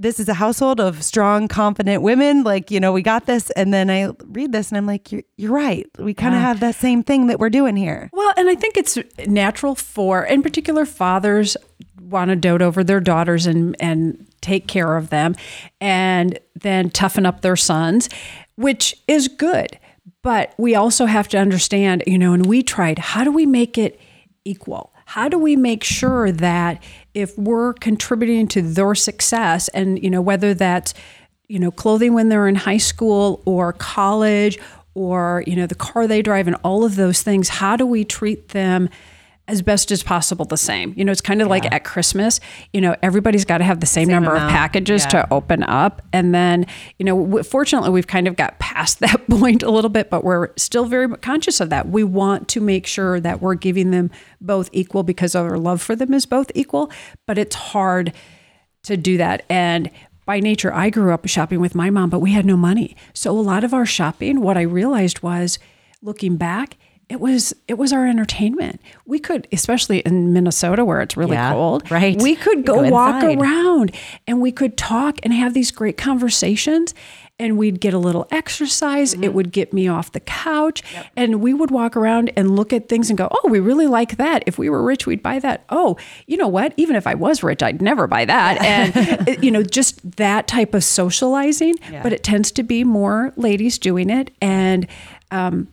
this is a household of strong, confident women. Like, you know, we got this. And then I read this and I'm like, you're, you're right. We kind of yeah. have that same thing that we're doing here. Well, and I think it's natural for, in particular, fathers want to dote over their daughters and, and take care of them and then toughen up their sons, which is good. But we also have to understand, you know, and we tried, how do we make it equal? How do we make sure that if we're contributing to their success and you know whether that's you know clothing when they're in high school or college or you know the car they drive and all of those things how do we treat them as best as possible the same you know it's kind of yeah. like at christmas you know everybody's got to have the same, same number amount. of packages yeah. to open up and then you know fortunately we've kind of got past that point a little bit but we're still very conscious of that we want to make sure that we're giving them both equal because our love for them is both equal but it's hard to do that and by nature, I grew up shopping with my mom, but we had no money. So a lot of our shopping, what I realized was looking back, it was it was our entertainment. We could, especially in Minnesota where it's really yeah, cold, right? We could go, go walk around and we could talk and have these great conversations and we'd get a little exercise. Mm-hmm. It would get me off the couch. Yep. And we would walk around and look at things and go, oh, we really like that. If we were rich, we'd buy that. Oh, you know what? Even if I was rich, I'd never buy that. And, you know, just that type of socializing. Yeah. But it tends to be more ladies doing it. And, um,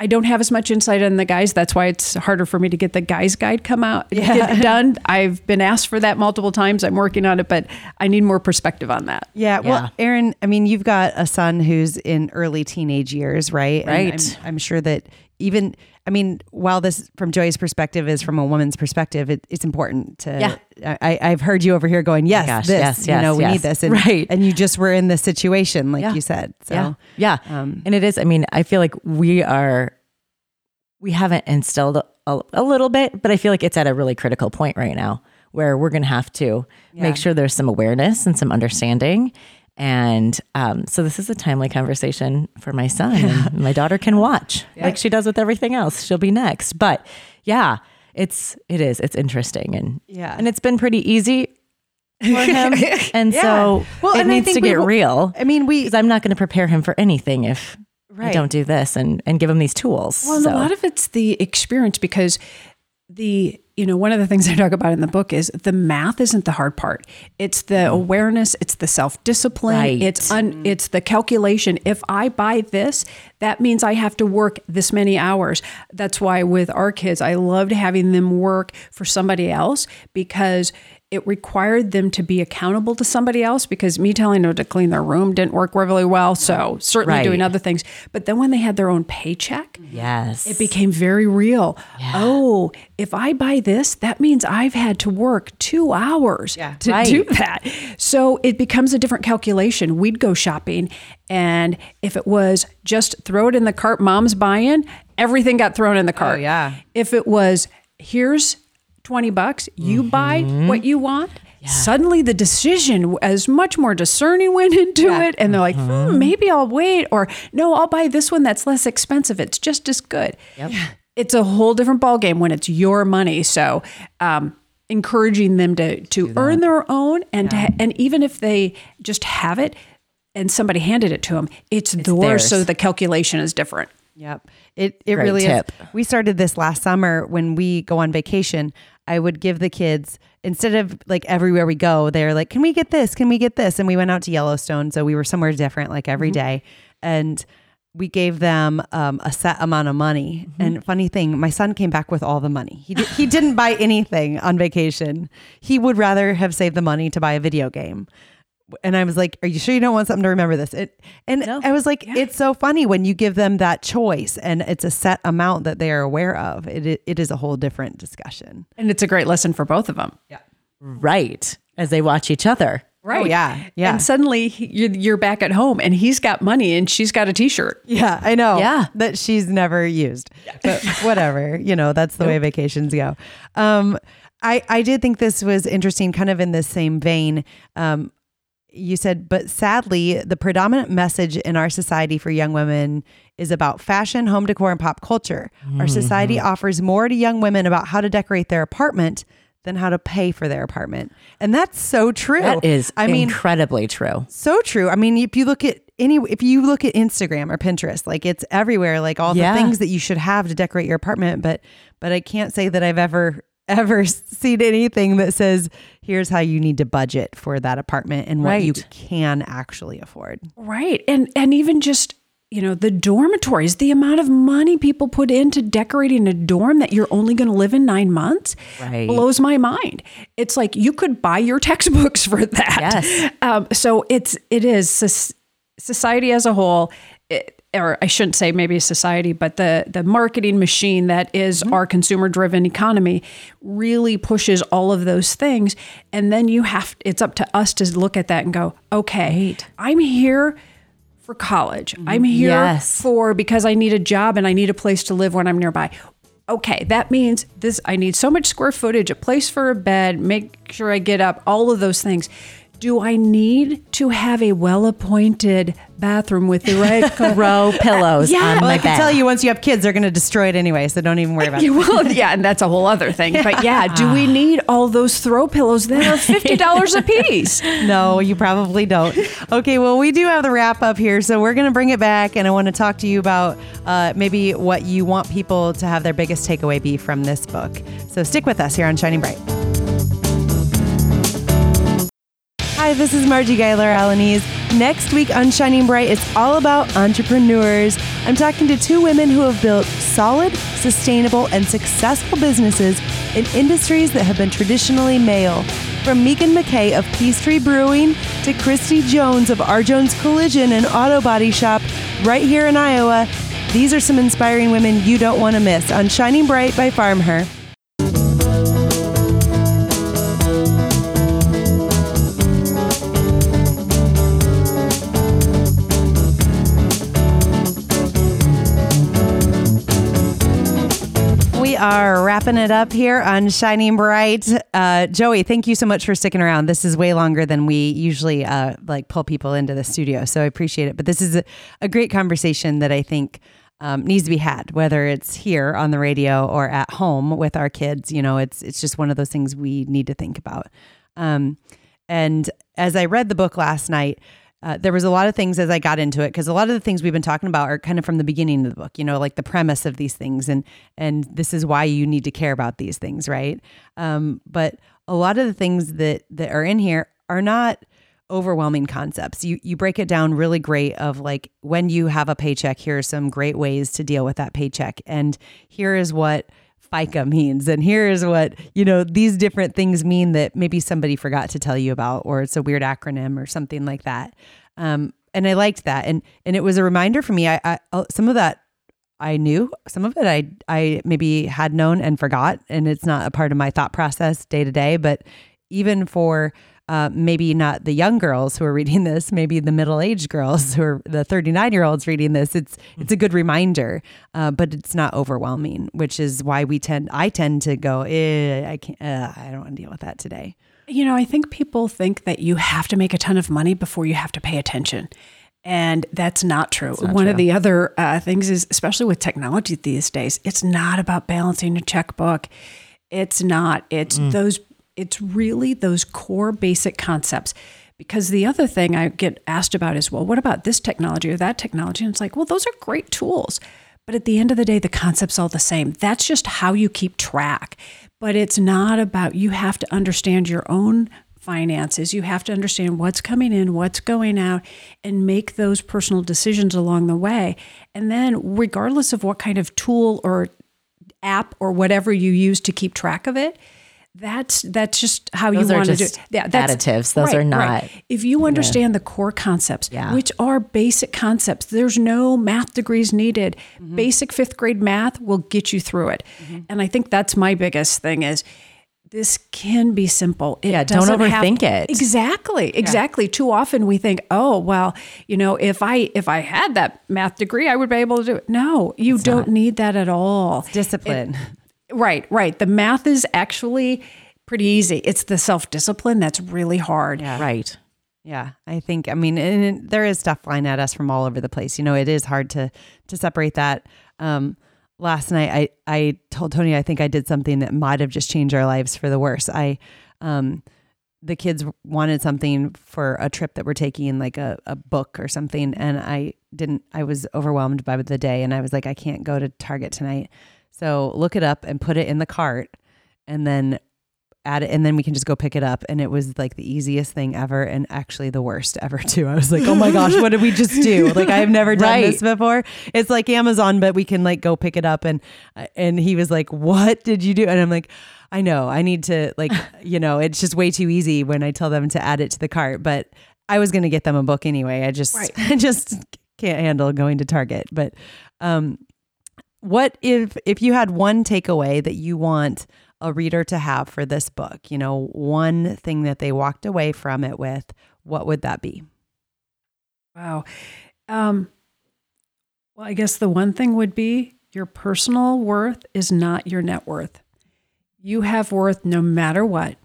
I don't have as much insight on the guys. That's why it's harder for me to get the guys guide come out yeah. done. I've been asked for that multiple times. I'm working on it, but I need more perspective on that. Yeah. Well, yeah. Erin, I mean, you've got a son who's in early teenage years, right? Right. I'm, I'm, sure that even, I mean, while this from Joy's perspective is from a woman's perspective, it, it's important to. Yeah. I, I've heard you over here going, yes, Gosh, this, yes, yes, you know, we yes. need this, and, right? And you just were in this situation, like yeah. you said. So yeah, yeah. Um, and it is. I mean, I feel like we are. We haven't instilled a, a little bit, but I feel like it's at a really critical point right now where we're going to have to yeah. make sure there's some awareness and some understanding and um, so this is a timely conversation for my son. And my daughter can watch yeah. like she does with everything else. She'll be next. But yeah, it's it is. It's interesting and yeah. And it's been pretty easy for him. and yeah. so well, it needs to get real. I mean, we I'm not going to prepare him for anything if right. I don't do this and and give him these tools. Well, so. a lot of it's the experience because the you know one of the things i talk about in the book is the math isn't the hard part it's the mm. awareness it's the self-discipline right. it's un, it's the calculation if i buy this that means i have to work this many hours that's why with our kids i loved having them work for somebody else because it required them to be accountable to somebody else because me telling them to clean their room didn't work really well. So certainly right. doing other things. But then when they had their own paycheck, yes, it became very real. Yeah. Oh, if I buy this, that means I've had to work two hours yeah. to right. do that. So it becomes a different calculation. We'd go shopping, and if it was just throw it in the cart, mom's buying, everything got thrown in the oh, cart. Oh, yeah. If it was here's 20 bucks, you mm-hmm. buy what you want. Yeah. Suddenly, the decision, as much more discerning, went into yeah. it. And they're like, mm-hmm. hmm, maybe I'll wait, or no, I'll buy this one that's less expensive. It's just as good. Yep. It's a whole different ballgame when it's your money. So, um, encouraging them to to earn their own and yeah. to, and even if they just have it and somebody handed it to them, it's, it's theirs. theirs. So the calculation is different. Yep. It it Great really tip. is. We started this last summer when we go on vacation. I would give the kids instead of like everywhere we go, they're like, "Can we get this? Can we get this?" And we went out to Yellowstone, so we were somewhere different like every mm-hmm. day, and we gave them um, a set amount of money. Mm-hmm. And funny thing, my son came back with all the money. He, he didn't buy anything on vacation. He would rather have saved the money to buy a video game and I was like, "Are you sure you don't want something to remember this?" It, and no. I was like, yeah. "It's so funny when you give them that choice, and it's a set amount that they are aware of. It, it, it is a whole different discussion, and it's a great lesson for both of them. Yeah, right. As they watch each other. Right. Oh, yeah. Yeah. And suddenly you're you're back at home and he's got money and she's got a t shirt. Yeah. I know. Yeah. That she's never used. But whatever. you know, that's the nope. way vacations go. Um, I, I did think this was interesting, kind of in the same vein. Um, you said, but sadly, the predominant message in our society for young women is about fashion, home decor, and pop culture. Mm-hmm. Our society offers more to young women about how to decorate their apartment than how to pay for their apartment. And that's so true. That is I mean incredibly true. So true. I mean, if you look at any if you look at Instagram or Pinterest, like it's everywhere, like all yeah. the things that you should have to decorate your apartment, but but I can't say that I've ever ever seen anything that says here's how you need to budget for that apartment and what right. you can actually afford. Right. And and even just you know the dormitories the amount of money people put into decorating a dorm that you're only going to live in nine months right. blows my mind it's like you could buy your textbooks for that yes. Um, so it's it is society as a whole or I shouldn't say maybe society, but the the marketing machine that is mm-hmm. our consumer driven economy really pushes all of those things. And then you have it's up to us to look at that and go, okay, right. I'm here for college. Mm-hmm. I'm here yes. for because I need a job and I need a place to live when I'm nearby. Okay, that means this I need so much square footage, a place for a bed, make sure I get up, all of those things do I need to have a well appointed bathroom with the right row pillows yeah. well, I can tell you once you have kids, they're going to destroy it anyway. So don't even worry about it. well, yeah, and that's a whole other thing. But yeah, do we need all those throw pillows that are $50 a piece? No, you probably don't. Okay, well, we do have the wrap up here. So we're going to bring it back. And I want to talk to you about uh, maybe what you want people to have their biggest takeaway be from this book. So stick with us here on Shining Bright. Hi, this is Marji Guyler-Alaniz. Next week on Shining Bright, it's all about entrepreneurs. I'm talking to two women who have built solid, sustainable, and successful businesses in industries that have been traditionally male. From Megan McKay of Peace Tree Brewing to Christy Jones of R. Jones Collision and Auto Body Shop right here in Iowa, these are some inspiring women you don't want to miss on Shining Bright by FarmHer. Are wrapping it up here on Shining Bright. Uh, Joey, thank you so much for sticking around. This is way longer than we usually uh, like pull people into the studio, so I appreciate it. But this is a, a great conversation that I think um, needs to be had, whether it's here on the radio or at home with our kids. You know, it's it's just one of those things we need to think about. Um, and as I read the book last night, uh, there was a lot of things as I got into it because a lot of the things we've been talking about are kind of from the beginning of the book, you know, like the premise of these things, and and this is why you need to care about these things, right? Um, but a lot of the things that that are in here are not overwhelming concepts. You you break it down really great of like when you have a paycheck, here are some great ways to deal with that paycheck, and here is what FICA means. And here is what, you know, these different things mean that maybe somebody forgot to tell you about, or it's a weird acronym or something like that. Um, and I liked that. And, and it was a reminder for me. I, I, uh, some of that I knew some of it I I maybe had known and forgot and it's not a part of my thought process day to day but even for uh, maybe not the young girls who are reading this, maybe the middle-aged girls who are the 39-year-olds reading this. It's it's a good reminder, uh, but it's not overwhelming, which is why we tend I tend to go, eh, I can't, uh, I don't want to deal with that today. You know, I think people think that you have to make a ton of money before you have to pay attention. And that's not true. Not One true. of the other uh, things is, especially with technology these days, it's not about balancing a checkbook. It's not. It's mm. those it's really those core basic concepts. Because the other thing I get asked about is, well, what about this technology or that technology? And it's like, well, those are great tools. But at the end of the day, the concept's all the same. That's just how you keep track. But it's not about, you have to understand your own finances. You have to understand what's coming in, what's going out, and make those personal decisions along the way. And then, regardless of what kind of tool or app or whatever you use to keep track of it, that's that's just how those you want to do it. Yeah, that's, additives. Those right, are not. Right. If you understand yeah. the core concepts, yeah. which are basic concepts, there's no math degrees needed. Mm-hmm. Basic fifth grade math will get you through it. Mm-hmm. And I think that's my biggest thing is this can be simple. It yeah, don't overthink have, it. Exactly, exactly. Yeah. Too often we think, oh well, you know, if I if I had that math degree, I would be able to do it. No, you it's don't not. need that at all. It's discipline. It, Right, right. The math is actually pretty easy. It's the self discipline that's really hard. Yeah. Right. Yeah, I think. I mean, and there is stuff flying at us from all over the place. You know, it is hard to to separate that. Um, last night, I I told Tony I think I did something that might have just changed our lives for the worse. I, um, the kids wanted something for a trip that we're taking, like a a book or something, and I didn't. I was overwhelmed by the day, and I was like, I can't go to Target tonight. So look it up and put it in the cart and then add it and then we can just go pick it up. And it was like the easiest thing ever and actually the worst ever too. I was like oh my gosh what did we just do? Like i've never done right. this before. It's like amazon but we can like go pick it up. And and he was like what did you do? And i'm like i know. I need to like you know it's just way too easy when i tell them to add it to the cart. But i was going to get them a book anyway. I just right. i just can't handle going to Target. But um, what if if you had one takeaway that you want a reader to have for this book? You know, one thing that they walked away from it with. What would that be? Wow. Um, well, I guess the one thing would be your personal worth is not your net worth. You have worth no matter what.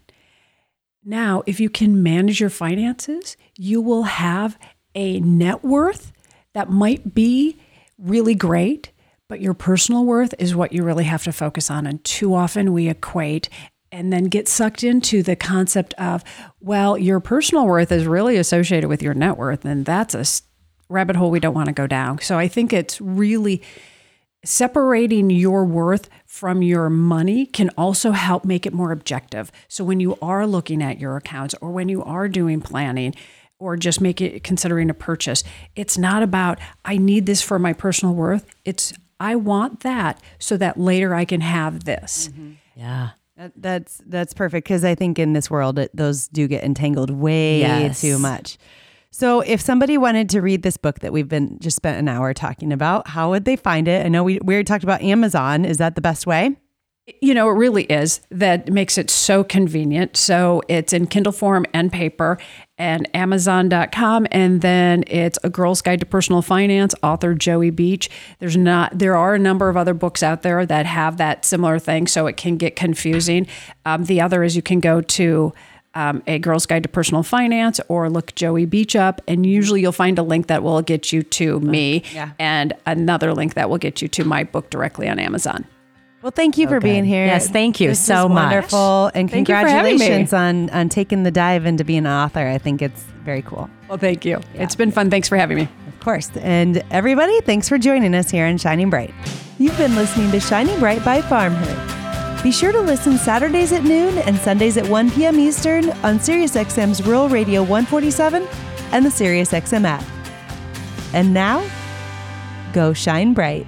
Now, if you can manage your finances, you will have a net worth that might be really great, but your personal worth is what you really have to focus on. And too often we equate and then get sucked into the concept of, well, your personal worth is really associated with your net worth. And that's a rabbit hole we don't want to go down. So I think it's really separating your worth from your money can also help make it more objective. So when you are looking at your accounts or when you are doing planning or just make it considering a purchase, it's not about I need this for my personal worth. It's I want that so that later I can have this. Mm-hmm. Yeah. That, that's that's perfect because I think in this world it, those do get entangled way yes. too much. So, if somebody wanted to read this book that we've been just spent an hour talking about, how would they find it? I know we, we already talked about Amazon. Is that the best way? You know, it really is. That makes it so convenient. So it's in Kindle form and paper and Amazon.com. And then it's A Girl's Guide to Personal Finance, author Joey Beach. There's not, there are a number of other books out there that have that similar thing. So it can get confusing. Um, the other is you can go to um, a girl's guide to personal finance or look Joey Beach up. And usually you'll find a link that will get you to me yeah. and another link that will get you to my book directly on Amazon. Well, thank you for being here. Yes, thank you this so much. Wonderful, and thank congratulations on on taking the dive into being an author. I think it's very cool. Well, thank you. Yeah. It's been fun. Thanks for having me. Of course. And everybody, thanks for joining us here in Shining Bright. You've been listening to Shining Bright by FarmHer. Be sure to listen Saturdays at noon and Sundays at 1 p.m. Eastern on SiriusXM's Rural Radio 147 and the SiriusXM app. And now, go shine bright.